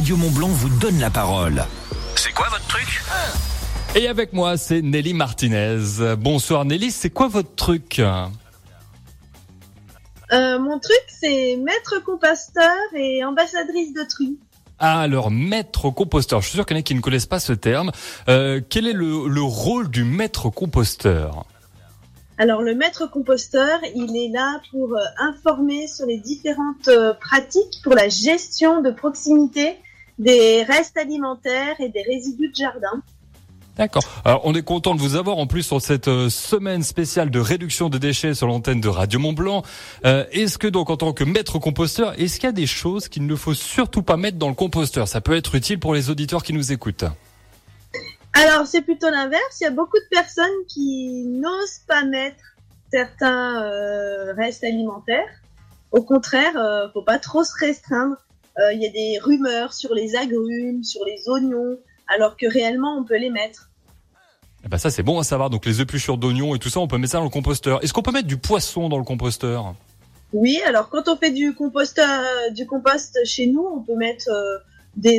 Radio Montblanc vous donne la parole. C'est quoi votre truc? Et avec moi, c'est Nelly Martinez. Bonsoir Nelly, c'est quoi votre truc? Euh, mon truc, c'est maître composteur et ambassadrice de Truy. Ah, alors maître composteur. Je suis sûr qu'il y en a qui ne connaissent pas ce terme. Euh, quel est le, le rôle du maître composteur? Alors, le maître composteur, il est là pour euh, informer sur les différentes pratiques pour la gestion de proximité des restes alimentaires et des résidus de jardin. D'accord. Alors, on est content de vous avoir en plus sur cette euh, semaine spéciale de réduction de déchets sur l'antenne de Radio Mont Blanc. Euh, est-ce que donc en tant que maître composteur, est-ce qu'il y a des choses qu'il ne faut surtout pas mettre dans le composteur? Ça peut être utile pour les auditeurs qui nous écoutent. Alors, c'est plutôt l'inverse. Il y a beaucoup de personnes qui n'osent pas mettre certains euh, restes alimentaires. Au contraire, euh, faut pas trop se restreindre. Euh, Il y a des rumeurs sur les agrumes, sur les oignons, alors que réellement, on peut les mettre. Eh ben ça c'est bon à savoir. Donc les épluchures d'oignons et tout ça, on peut mettre ça dans le composteur. Est-ce qu'on peut mettre du poisson dans le composteur? Oui, alors quand on fait du composteur, du compost chez nous, on peut mettre euh, des